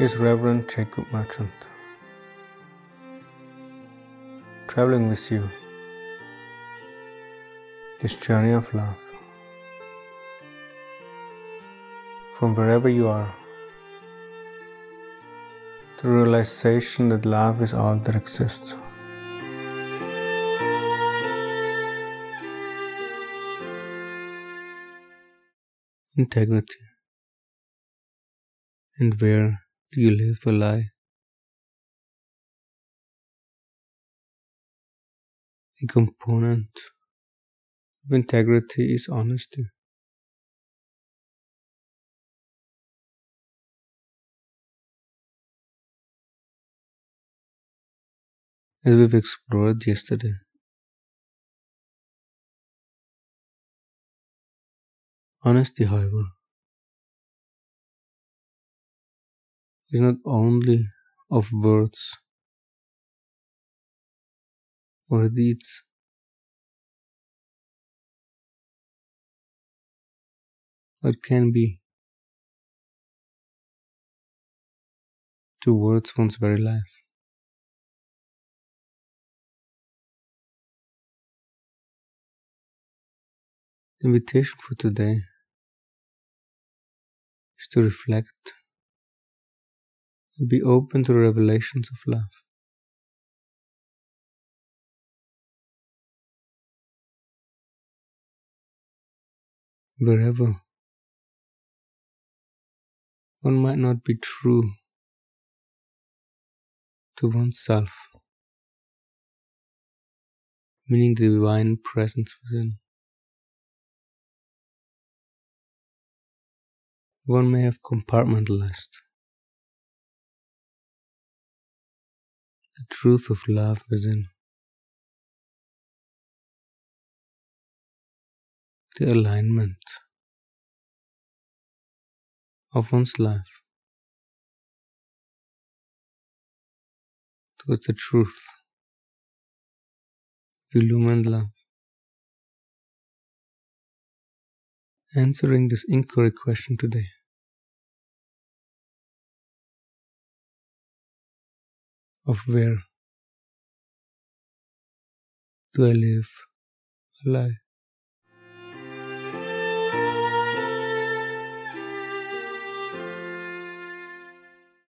is Reverend Jacob Merchant. Traveling with you, his journey of love. From wherever you are, the realization that love is all that exists. Integrity. And where you live a lie? A component of integrity is honesty. As we've explored yesterday, honesty, however, is not only of words or deeds. But can be towards one's very life. The invitation for today is to reflect and be open to revelations of love. Wherever one might not be true to oneself, meaning the divine presence within. One may have compartmentalized the truth of love within. The alignment of one's life towards the truth of illumined love. Answering this inquiry question today. Of where do I live a lie?